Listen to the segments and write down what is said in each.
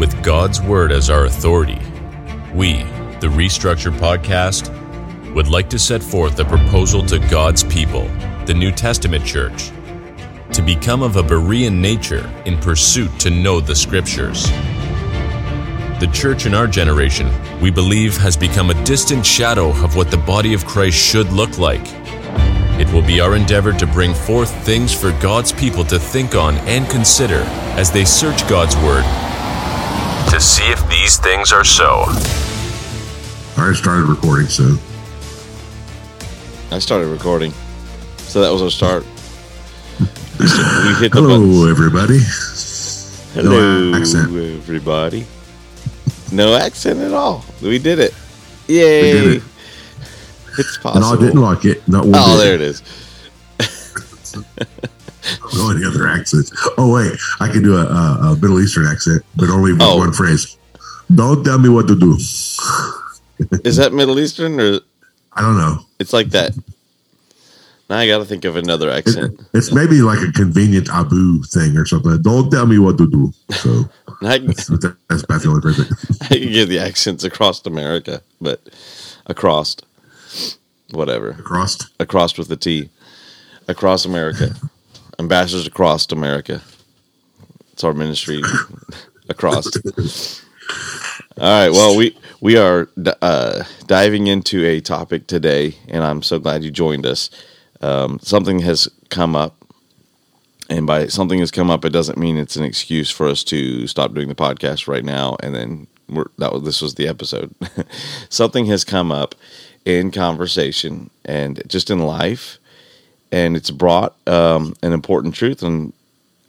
with God's Word as our authority, we, the Restructure Podcast, would like to set forth a proposal to God's people, the New Testament Church, to become of a Berean nature in pursuit to know the Scriptures. The church in our generation, we believe, has become a distant shadow of what the body of Christ should look like. It will be our endeavor to bring forth things for God's people to think on and consider as they search God's Word to see if these things are so. I started recording, so I started recording, so that was our start. We hit hello, buttons. everybody. Hello, No accent. everybody. No accent at all. We did it. Yay! did it. It's And possible. I didn't like it. Not one oh, bit. there it is. Oh, any other accents? Oh, wait, I can do a, a, a Middle Eastern accent, but only with Oh. one phrase. Don't tell me what to do. Is that Middle Eastern or I don't know. it's like that? Now I got to think of another It- accent. it's maybe like a convenient Abu thing or something. Don't tell me what to do. So I that's that's about the only phrase. I can get the accents across America, but across, whatever. Across. across with the T, across America, ambassadors across America. It's our ministry across. All right. Well, we we are uh, diving into a topic today, and I'm so glad you joined us. Um, something has come up, and by something has come up, it doesn't mean it's an excuse for us to stop doing the podcast right now. And then we're, that was this was the episode. something has come up in conversation and just in life, and it's brought um, an important truth. And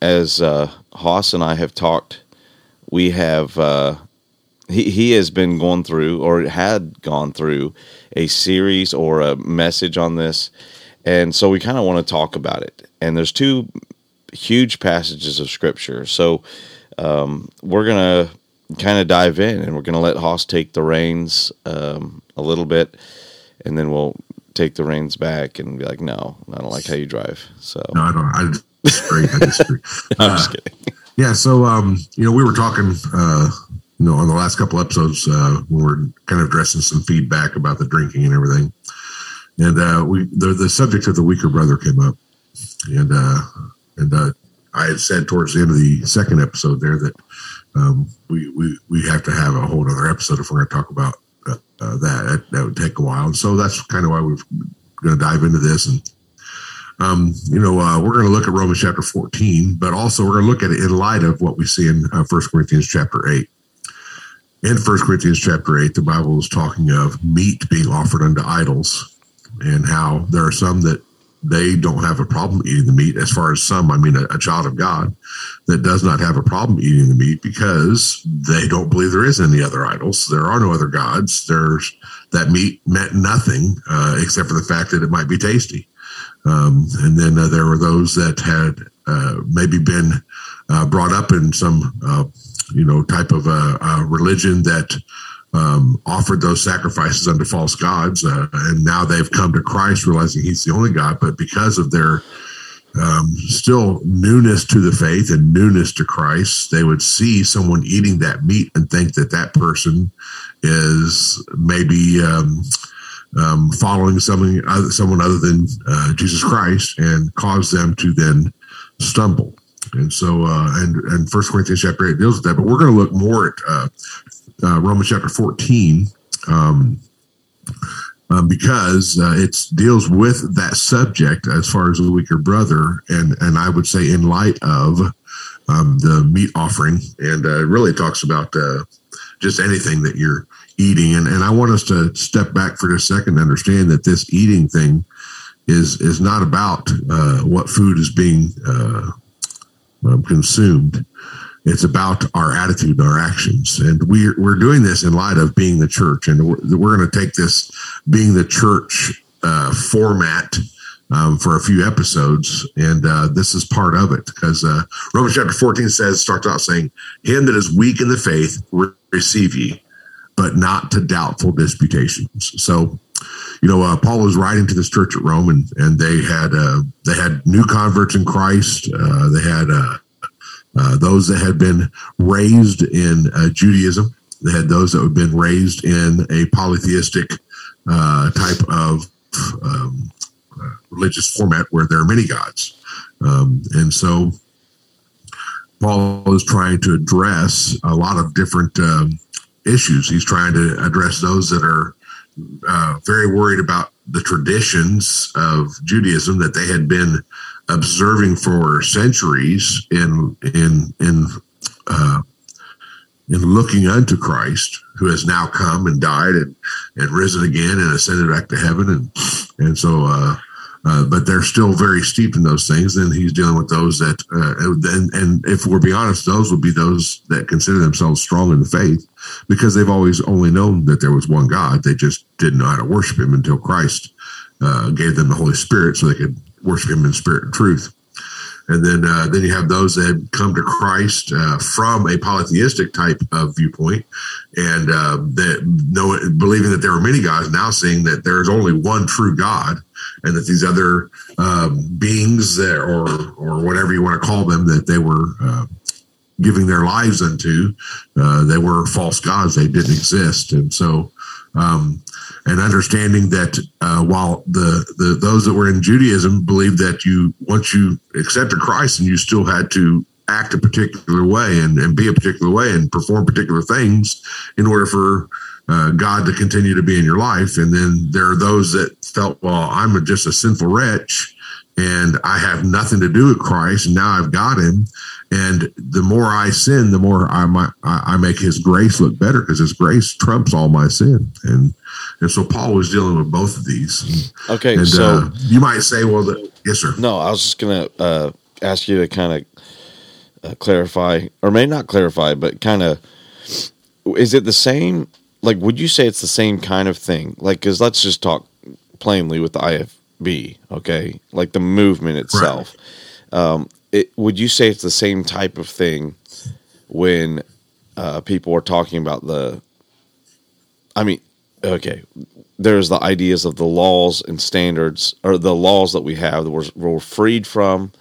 as uh, Hoss and I have talked, we have. Uh, he, he has been going through or had gone through a series or a message on this and so we kind of want to talk about it and there's two huge passages of scripture so um, we're gonna kind of dive in and we're gonna let Hoss take the reins um, a little bit and then we'll take the reins back and be like no i don't like how you drive so No, I don't. I disagree. I disagree. i'm just kidding Yeah, so um, you know, we were talking uh, you know, on the last couple episodes, uh, we were kind of addressing some feedback about the drinking and everything. And uh we the the subject of the weaker brother came up. And uh and uh I had said towards the end of the second episode there that um we we, we have to have a whole other episode if we're gonna talk about uh, that. that. Would take a while. And so that's kind of why we're gonna dive into this and um, you know, uh, we're going to look at Romans chapter 14, but also we're going to look at it in light of what we see in uh, 1 Corinthians chapter 8. In 1 Corinthians chapter 8, the Bible is talking of meat being offered unto idols and how there are some that they don't have a problem eating the meat. As far as some, I mean, a, a child of God that does not have a problem eating the meat because they don't believe there is any other idols. There are no other gods. There's that meat meant nothing uh, except for the fact that it might be tasty. Um, and then uh, there were those that had uh, maybe been uh, brought up in some, uh, you know, type of uh, uh, religion that um, offered those sacrifices unto false gods, uh, and now they've come to Christ, realizing He's the only God. But because of their um, still newness to the faith and newness to Christ, they would see someone eating that meat and think that that person is maybe. Um, um, following someone other, someone other than uh, Jesus Christ and cause them to then stumble. And so, uh, and and First Corinthians chapter eight deals with that. But we're going to look more at uh, uh, Romans chapter fourteen. Um, um, because uh, it deals with that subject as far as the weaker brother, and and I would say in light of um, the meat offering, and uh, really talks about uh, just anything that you're eating. And, and I want us to step back for a second and understand that this eating thing is is not about uh, what food is being uh, um, consumed. It's about our attitude and our actions. And we're, we're doing this in light of being the church. And we're, we're going to take this being the church uh, format um, for a few episodes. And uh, this is part of it because uh, Romans chapter 14 says, starts out saying, Him that is weak in the faith, re- receive ye, but not to doubtful disputations. So, you know, uh, Paul was writing to this church at Rome, and, and they had uh, they had new converts in Christ. Uh, they had uh, those that had been raised in uh, Judaism. They had those that had been raised in a polytheistic uh, type of um, uh, religious format where there are many gods. Um, and so Paul is trying to address a lot of different um, issues. He's trying to address those that are uh, very worried about the traditions of Judaism that they had been observing for centuries in in in uh, in looking unto Christ, who has now come and died and and risen again and ascended back to heaven, and and so. Uh, uh, but they're still very steeped in those things. Then he's dealing with those that, uh, and, and if we're being honest, those would be those that consider themselves strong in the faith because they've always only known that there was one God. They just didn't know how to worship Him until Christ uh, gave them the Holy Spirit so they could worship Him in spirit and truth. And then, uh, then you have those that come to Christ uh, from a polytheistic type of viewpoint, and uh, that know believing that there are many gods. Now seeing that there is only one true God, and that these other um, beings that, or or whatever you want to call them, that they were uh, giving their lives unto, uh, they were false gods. They didn't exist, and so um, and understanding that uh, while the, the those that were in Judaism believed that you once you accepted Christ and you still had to act a particular way and, and be a particular way and perform particular things in order for uh, God to continue to be in your life. And then there are those that felt, well, I'm just a sinful wretch and I have nothing to do with Christ. And now I've got him. And the more I sin, the more I might, I make his grace look better because his grace trumps all my sin. And and so Paul was dealing with both of these. Okay, and, so uh, you might say, well, the, yes, sir. No, I was just gonna uh, ask you to kind of uh, clarify, or may not clarify, but kind of, is it the same? Like, would you say it's the same kind of thing? Like, because let's just talk plainly with the IFB, okay? Like the movement itself. Right. Um, it, would you say it's the same type of thing when uh, people are talking about the? I mean, okay, there's the ideas of the laws and standards, or the laws that we have that we're, we're freed from,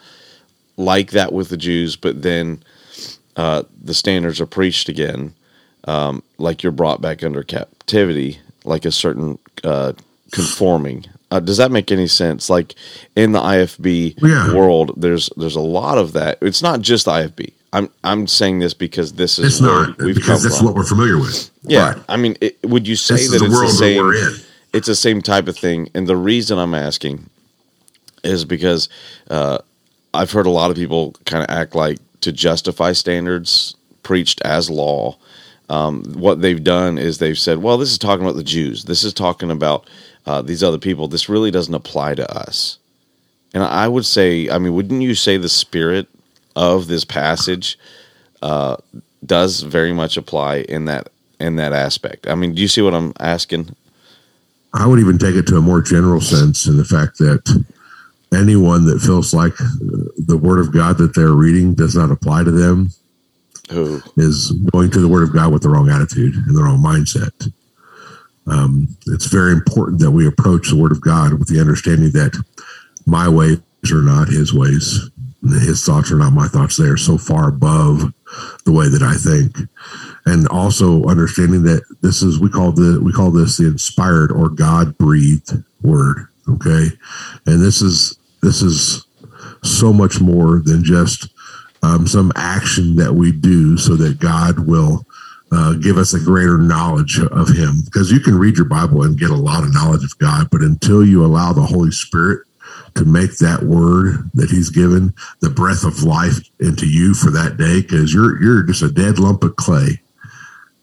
like that with the Jews, but then uh, the standards are preached again, um, like you're brought back under captivity, like a certain uh, conforming. Uh, does that make any sense? Like in the IFB yeah. world, there's there's a lot of that. It's not just the IFB. I'm I'm saying this because this is it's not because that's from. what we're familiar with. Yeah, right. I mean, it, would you say this that it's the, the same? It's the same type of thing, and the reason I'm asking is because uh, I've heard a lot of people kind of act like to justify standards preached as law. Um, what they've done is they've said, "Well, this is talking about the Jews. This is talking about uh, these other people. This really doesn't apply to us." And I would say, I mean, wouldn't you say the spirit of this passage uh, does very much apply in that in that aspect. I mean, do you see what I'm asking? I would even take it to a more general sense in the fact that anyone that feels like the word of God that they're reading does not apply to them Who? is going to the word of God with the wrong attitude and the wrong mindset. Um, it's very important that we approach the word of God with the understanding that my ways are not his ways his thoughts are not my thoughts. They are so far above the way that I think. And also understanding that this is we call the we call this the inspired or God breathed word. Okay. And this is this is so much more than just um, some action that we do so that God will uh, give us a greater knowledge of Him. Because you can read your Bible and get a lot of knowledge of God, but until you allow the Holy Spirit to make that word that he's given the breath of life into you for that day because you're you're just a dead lump of clay.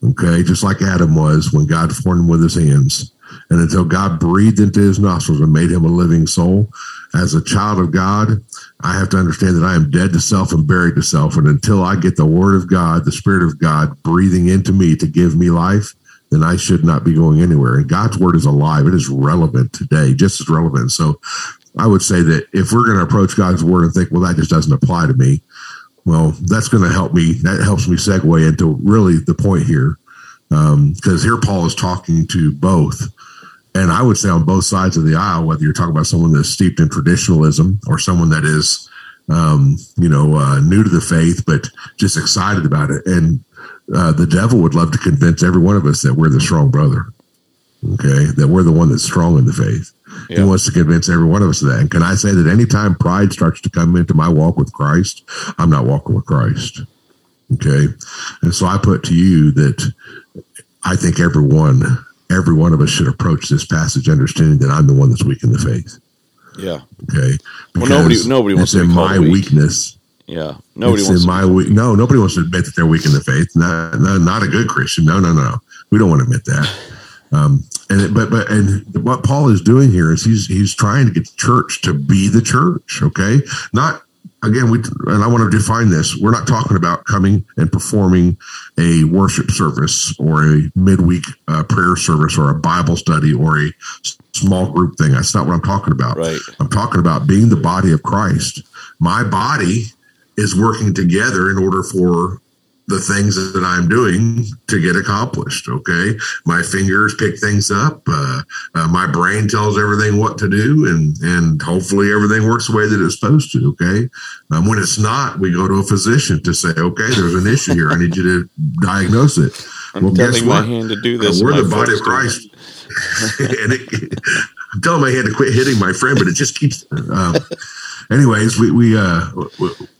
Okay? Just like adam was when god formed him with his hands and until god breathed into his nostrils and made him a living soul as a child of god i have to understand that i am dead to self and buried to self and until i get the word of god the spirit of god breathing into me to give me life then I should not be going anywhere. And God's word is alive. It is relevant today, just as relevant. So I would say that if we're going to approach God's word and think, well, that just doesn't apply to me, well, that's going to help me. That helps me segue into really the point here. Because um, here Paul is talking to both. And I would say on both sides of the aisle, whether you're talking about someone that's steeped in traditionalism or someone that is um, you know, uh, new to the faith, but just excited about it. And uh, the devil would love to convince every one of us that we're the strong brother. Okay, that we're the one that's strong in the faith. Yeah. He wants to convince every one of us of that. And can I say that anytime pride starts to come into my walk with Christ, I'm not walking with Christ. Okay. And so I put to you that I think everyone, every one of us should approach this passage understanding that I'm the one that's weak in the faith. Yeah. Okay. Because well, nobody, nobody wants to in my weak. weakness. Yeah. Nobody it's wants in my weak. No, nobody wants to admit that they're weak in the faith. Not, not, not a good Christian. No, no, no. We don't want to admit that. Um, and but but and what Paul is doing here is he's he's trying to get the church to be the church. Okay, not again we and I want to define this. We're not talking about coming and performing a worship service or a midweek uh, prayer service or a Bible study or a small group thing. That's not what I'm talking about. Right. I'm talking about being the body of Christ. My body is working together in order for the things that I'm doing to get accomplished. Okay. My fingers pick things up. Uh, uh, my brain tells everything what to do and, and hopefully everything works the way that it's supposed to. Okay. Um, when it's not, we go to a physician to say, okay, there's an issue here. I need you to diagnose it. I'm well, guess what? my hand to do this. Uh, we're the body of Christ. and it, I'm telling my hand to quit hitting my friend, but it just keeps, um, anyways, we we uh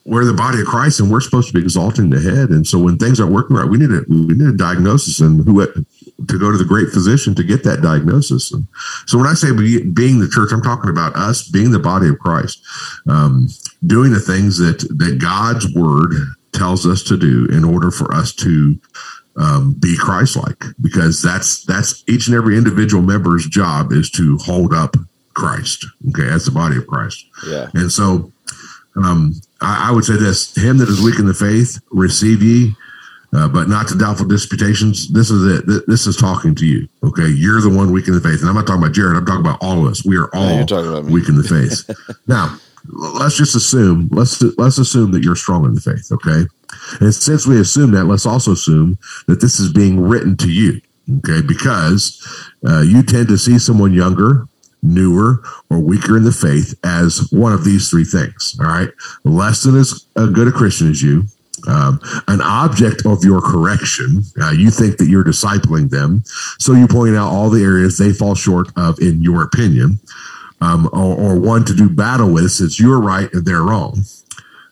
we're the body of Christ, and we're supposed to be exalting the head. And so when things aren't working right, we need a we need a diagnosis, and who to go to the great physician to get that diagnosis. And so when I say being the church, I'm talking about us being the body of Christ, um, doing the things that that God's word tells us to do in order for us to um, be Christ-like, because that's that's each and every individual member's job is to hold up Christ. Okay, as the body of Christ. Yeah. And so um, I, I, would say this: Him that is weak in the faith, receive ye, uh, but not to doubtful disputations. This is it. This is talking to you. Okay, you're the one weak in the faith, and I'm not talking about Jared. I'm talking about all of us. We are all weak in the faith. now, let's just assume let's let's assume that you're strong in the faith. Okay, and since we assume that, let's also assume that this is being written to you. Okay, because uh, you tend to see someone younger newer, or weaker in the faith as one of these three things. All right. Less than as good a Christian as you, um, an object of your correction. Uh, you think that you're discipling them. So you point out all the areas they fall short of, in your opinion, um, or, or, one to do battle with since you're right and they're wrong.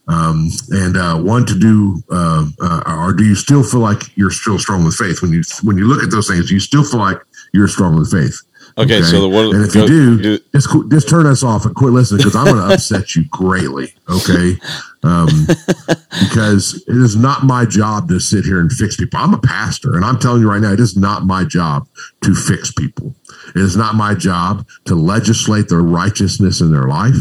Um, and uh, one to do, uh, uh, or do you still feel like you're still strong with faith when you when you look at those things? Do you still feel like you're strong with faith? Okay, okay, so the one, and if you do, do just just turn us off and quit listening because I'm going to upset you greatly. Okay, um, because it is not my job to sit here and fix people. I'm a pastor, and I'm telling you right now, it is not my job to fix people. It is not my job to legislate their righteousness in their life.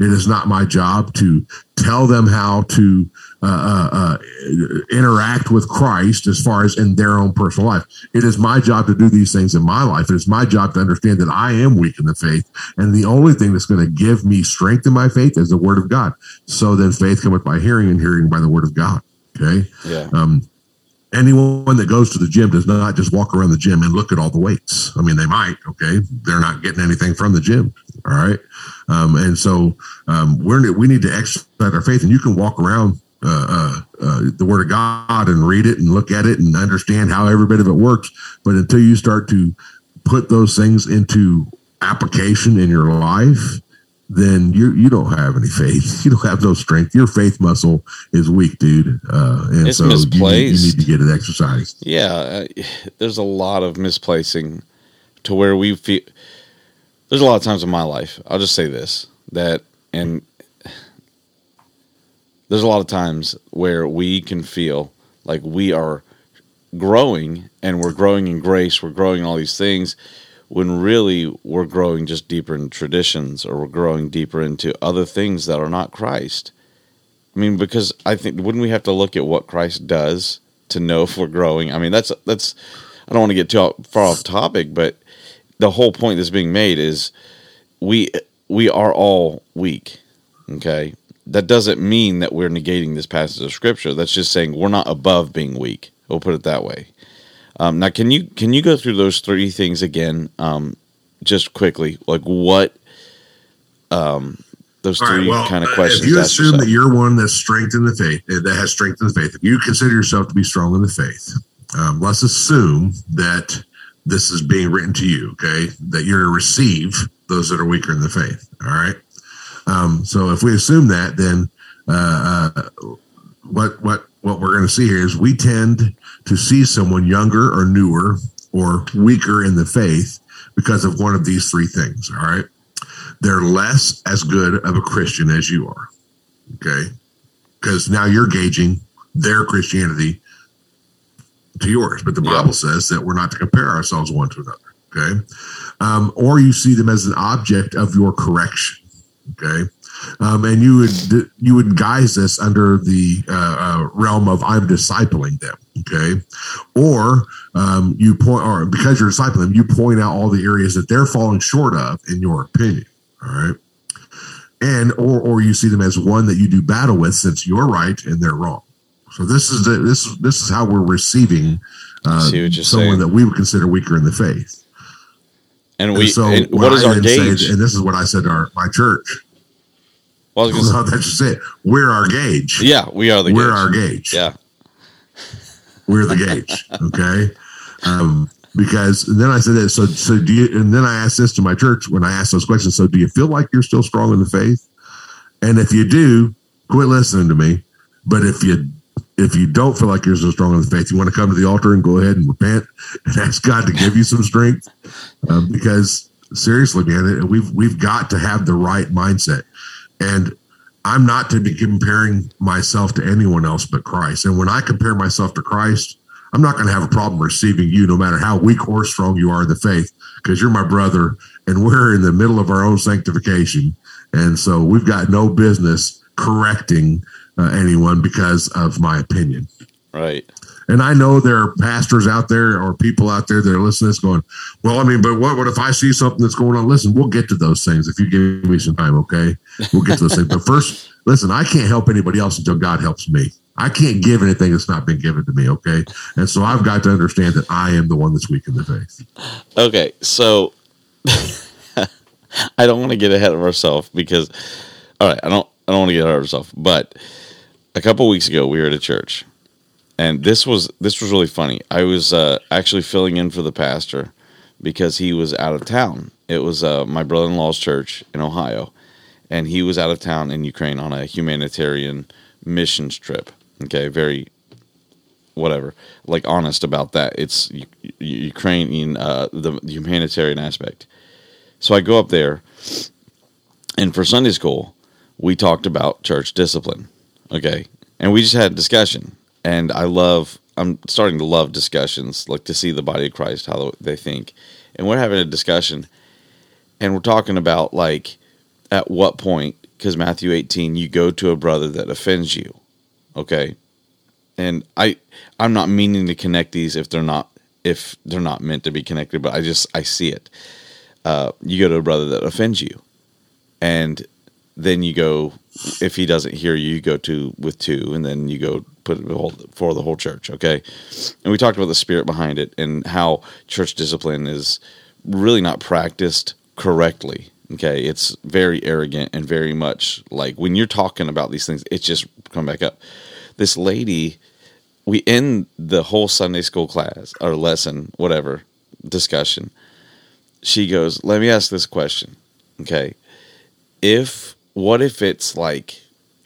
It is not my job to tell them how to uh, uh, uh, interact with Christ as far as in their own personal life. It is my job to do these things in my life. It is my job to understand that I am weak in the faith, and the only thing that's going to give me strength in my faith is the Word of God. So then, faith cometh by hearing, and hearing by the Word of God. Okay. Yeah. Um, anyone that goes to the gym does not just walk around the gym and look at all the weights. I mean, they might, okay. They're not getting anything from the gym. All right. Um, and so um, we're, we need to exercise our faith and you can walk around uh, uh, uh, the word of God and read it and look at it and understand how every bit of it works. But until you start to put those things into application in your life, then you you don't have any faith. You don't have no strength. Your faith muscle is weak, dude. Uh, and it's so misplaced. You, you, need to get it exercised. Yeah, uh, there's a lot of misplacing to where we feel. There's a lot of times in my life. I'll just say this that, and there's a lot of times where we can feel like we are growing and we're growing in grace, we're growing all these things, when really we're growing just deeper in traditions or we're growing deeper into other things that are not Christ. I mean, because I think wouldn't we have to look at what Christ does to know if we're growing? I mean, that's that's I don't want to get too far off topic, but the whole point that's being made is we we are all weak. Okay, that doesn't mean that we're negating this passage of scripture. That's just saying we're not above being weak. We'll put it that way. Um, now, can you can you go through those three things again, um, just quickly? Like what, um, those All right, three well, kind of uh, questions. If you assume yourself. that you're one that's strength in the faith, uh, that has strength in the faith, if you consider yourself to be strong in the faith, um, let's assume that this is being written to you, okay? That you're to receive those that are weaker in the faith, all right? Um, so if we assume that, then uh, uh, what what what we're going to see here is we tend to see someone younger or newer or weaker in the faith because of one of these three things. All right, they're less as good of a Christian as you are. Okay, because now you're gauging their Christianity to yours, but the. Bible says that we're not to compare ourselves one to another. Okay, um, or you see them as an object of your correction. Okay, um, and you would you would guise this under the uh, uh, realm of I'm discipling them. Okay, or um, you point or because you're discipling them, you point out all the areas that they're falling short of in your opinion. All right, and or or you see them as one that you do battle with since you're right and they're wrong. So this is the this is this is how we're receiving uh, See what you're someone saying. that we would consider weaker in the faith. And And we, and what is I our say- gauge? and this is what I said to our, my church. Well, I was gonna say- that's just it. We're our gauge. yeah, we are the We're gauge. our gauge. Yeah, We're the gauge. Okay. Um, because then I said that. So, so do you, and then I asked this to my church when I asked those questions. So do you feel like you're still strong in the faith? And if you do, quit listening to me. But if you, if you don't feel like you're so strong in the faith, you want to come to the altar and go ahead and repent and ask God to give you some strength. Um, because seriously, man, we've, we've got to have the right mindset. And I'm not to be comparing myself to anyone else but Christ. And when I compare myself to Christ, I'm not going to have a problem receiving you, no matter how weak or strong you are in the faith, because you're my brother and we're in the middle of our own sanctification. And so we've got no business correcting uh, anyone because of my opinion. right. And I know there are pastors out there or people out there that are listening this going, well, I mean, but what, what if I see something that's going on? Listen, we'll get to those things if you give me some time, okay? We'll get to those things. But first, listen, I can't help anybody else until God helps me. I can't give anything that's not been given to me, okay? And so I've got to understand that I am the one that's weak in the faith. Okay, so I don't want to get ahead of ourselves because, all right, I don't I don't want to get ahead of ourselves. But a couple weeks ago, we were at a church, and this was this was really funny. I was uh, actually filling in for the pastor because he was out of town. It was uh, my brother in law's church in Ohio, and he was out of town in Ukraine on a humanitarian missions trip. Okay, very whatever, like honest about that. It's U- U- Ukrainian, uh, the humanitarian aspect. So I go up there, and for Sunday school, we talked about church discipline. Okay, and we just had a discussion, and I love. I'm starting to love discussions, like to see the body of Christ how they think, and we're having a discussion, and we're talking about like at what point, because Matthew 18, you go to a brother that offends you, okay, and I I'm not meaning to connect these if they're not if they're not meant to be connected, but I just I see it. Uh, you go to a brother that offends you, and then you go if he doesn't hear you, you go to with two, and then you go put it for the whole church. Okay, and we talked about the spirit behind it and how church discipline is really not practiced correctly. Okay, it's very arrogant and very much like when you're talking about these things, it's just come back up. This lady, we end the whole Sunday school class or lesson, whatever discussion. She goes, "Let me ask this question, okay? If what if it's like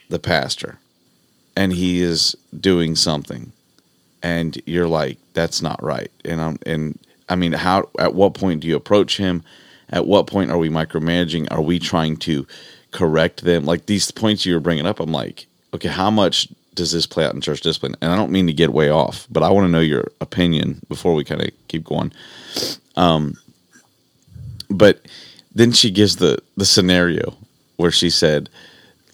the pastor, and he is doing something, and you're like, that's not right, and I'm and I mean, how at what point do you approach him? At what point are we micromanaging? Are we trying to correct them? Like these points you were bringing up, I'm like, okay, how much does this play out in church discipline? And I don't mean to get way off, but I want to know your opinion before we kind of keep going. Um, but then she gives the the scenario where she said,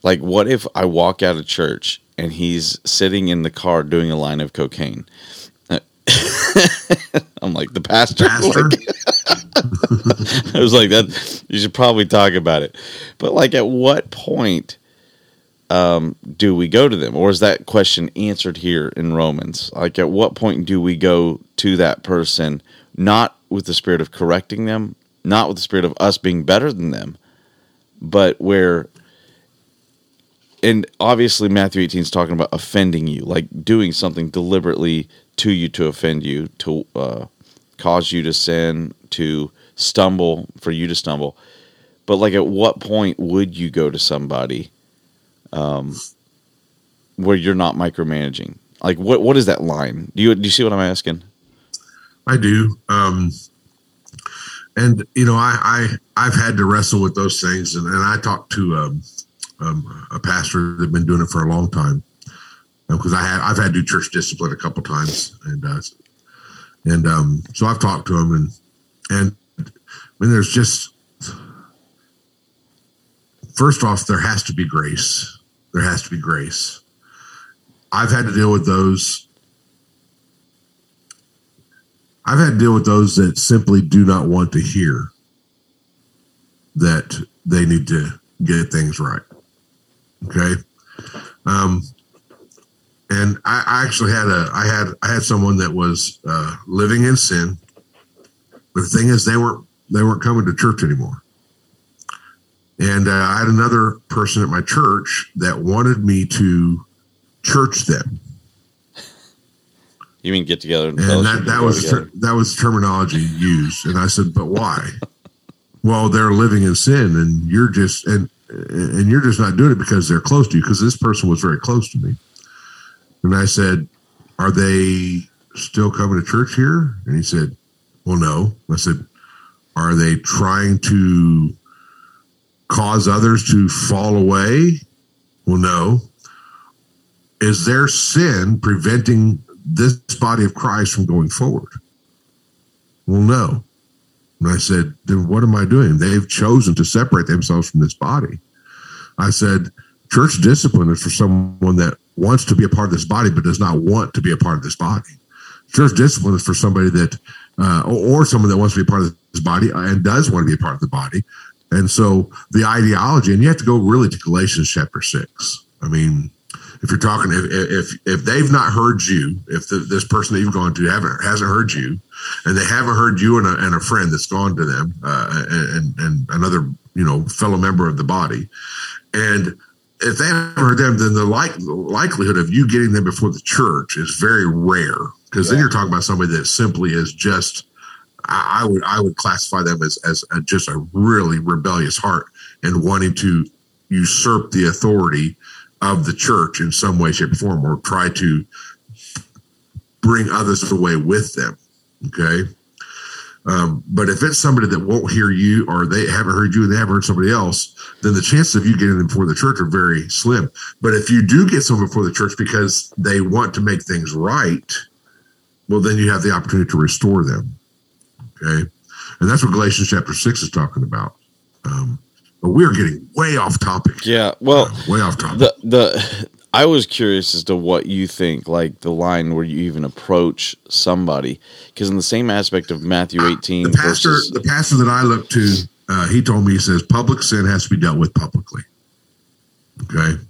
like, what if I walk out of church and he's sitting in the car doing a line of cocaine? I'm like the pastor. Pastor, I was like that. You should probably talk about it. But like, at what point um, do we go to them, or is that question answered here in Romans? Like, at what point do we go to that person, not with the spirit of correcting them, not with the spirit of us being better than them, but where and obviously Matthew 18 is talking about offending you, like doing something deliberately to you to offend you, to uh, cause you to sin, to stumble, for you to stumble. But like, at what point would you go to somebody um, where you're not micromanaging? Like, what what is that line? Do you do you see what I'm asking? I do. Um, and you know, I, I I've had to wrestle with those things, and, and I talked to um, um, a pastor that's been doing it for a long time because I had I've had to do church discipline a couple times, and uh, and um, so I've talked to him, and and I mean, there's just first off, there has to be grace. There has to be grace. I've had to deal with those. I've had to deal with those that simply do not want to hear that they need to get things right. Okay. Um, and I, I actually had a, I had, I had someone that was uh, living in sin, but the thing is, they weren't, they weren't coming to church anymore. And uh, I had another person at my church that wanted me to church them. You mean get together and, and that, that was ter- that was terminology used, and I said, "But why?" well, they're living in sin, and you're just and and you're just not doing it because they're close to you. Because this person was very close to me, and I said, "Are they still coming to church here?" And he said, "Well, no." I said, "Are they trying to cause others to fall away?" Well, no. Is their sin preventing this body of Christ from going forward? Well, no. And I said, then what am I doing? They've chosen to separate themselves from this body. I said, church discipline is for someone that wants to be a part of this body, but does not want to be a part of this body. Church discipline is for somebody that, uh, or, or someone that wants to be a part of this body and does want to be a part of the body. And so the ideology, and you have to go really to Galatians chapter six. I mean, if you're talking if if if they've not heard you if the, this person that you've gone to haven't hasn't heard you and they haven't heard you and a, and a friend that's gone to them uh, and and another you know fellow member of the body and if they haven't heard them then the like likelihood of you getting them before the church is very rare because yeah. then you're talking about somebody that simply is just I, I would I would classify them as as a, just a really rebellious heart and wanting to usurp the authority of the church in some way, shape, or form, or try to bring others away with them. Okay. Um, but if it's somebody that won't hear you or they haven't heard you and they haven't heard somebody else, then the chances of you getting them before the church are very slim. But if you do get someone before the church because they want to make things right, well, then you have the opportunity to restore them. Okay. And that's what Galatians chapter six is talking about. Um, but we're getting way off topic. Yeah, well, uh, way off topic. The the I was curious as to what you think, like the line where you even approach somebody, because in the same aspect of Matthew eighteen, the pastor, versus, the pastor that I look to, uh, he told me he says public sin has to be dealt with publicly. Okay,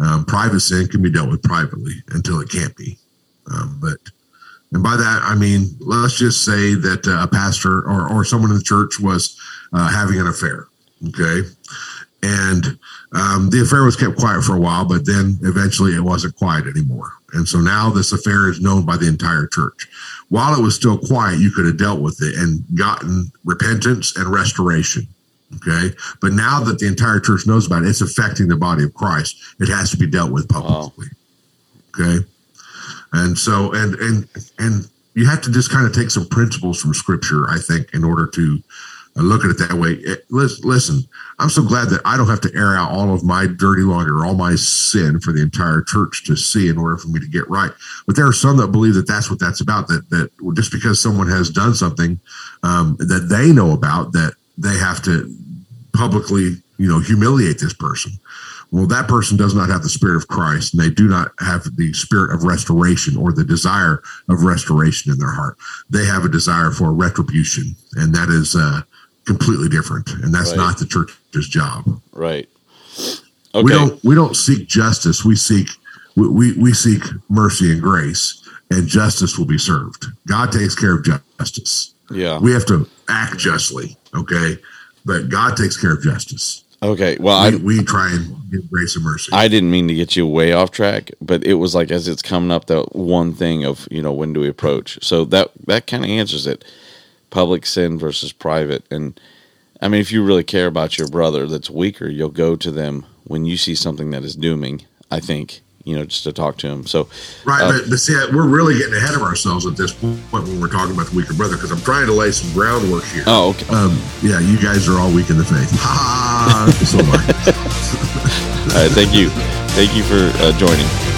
um, private sin can be dealt with privately until it can't be, um, but. And by that, I mean, let's just say that uh, a pastor or, or someone in the church was uh, having an affair. Okay. And um, the affair was kept quiet for a while, but then eventually it wasn't quiet anymore. And so now this affair is known by the entire church. While it was still quiet, you could have dealt with it and gotten repentance and restoration. Okay. But now that the entire church knows about it, it's affecting the body of Christ. It has to be dealt with publicly. Wow. Okay. And so, and, and, and you have to just kind of take some principles from scripture, I think, in order to look at it that way. Listen, I'm so glad that I don't have to air out all of my dirty laundry or all my sin for the entire church to see in order for me to get right. But there are some that believe that that's what that's about. That that just because someone has done something um, that they know about, that they have to publicly, you know, humiliate this person. Well, that person does not have the spirit of Christ, and they do not have the spirit of restoration or the desire of restoration in their heart. They have a desire for retribution, and that is uh, completely different, and that's right. not the church's job. Right. Okay. We don't we don't seek justice. We seek we, we, we seek mercy and grace, and justice will be served. God takes care of justice. Yeah. We have to act justly, okay? But God takes care of justice. Okay. Well, we, I we try and give grace and mercy. I didn't mean to get you way off track, but it was like as it's coming up that one thing of you know when do we approach? So that that kind of answers it. Public sin versus private, and I mean if you really care about your brother that's weaker, you'll go to them when you see something that is dooming. I think you know just to talk to him. So Right, Uh, but, but see, we're really getting ahead of ourselves at this point when we're talking about the weaker brother because I'm trying to lay some groundwork here. oh okay. Um, yeah, you guys are all weak in the faith. Ha! so am I. All right, thank you, thank you for uh, joining.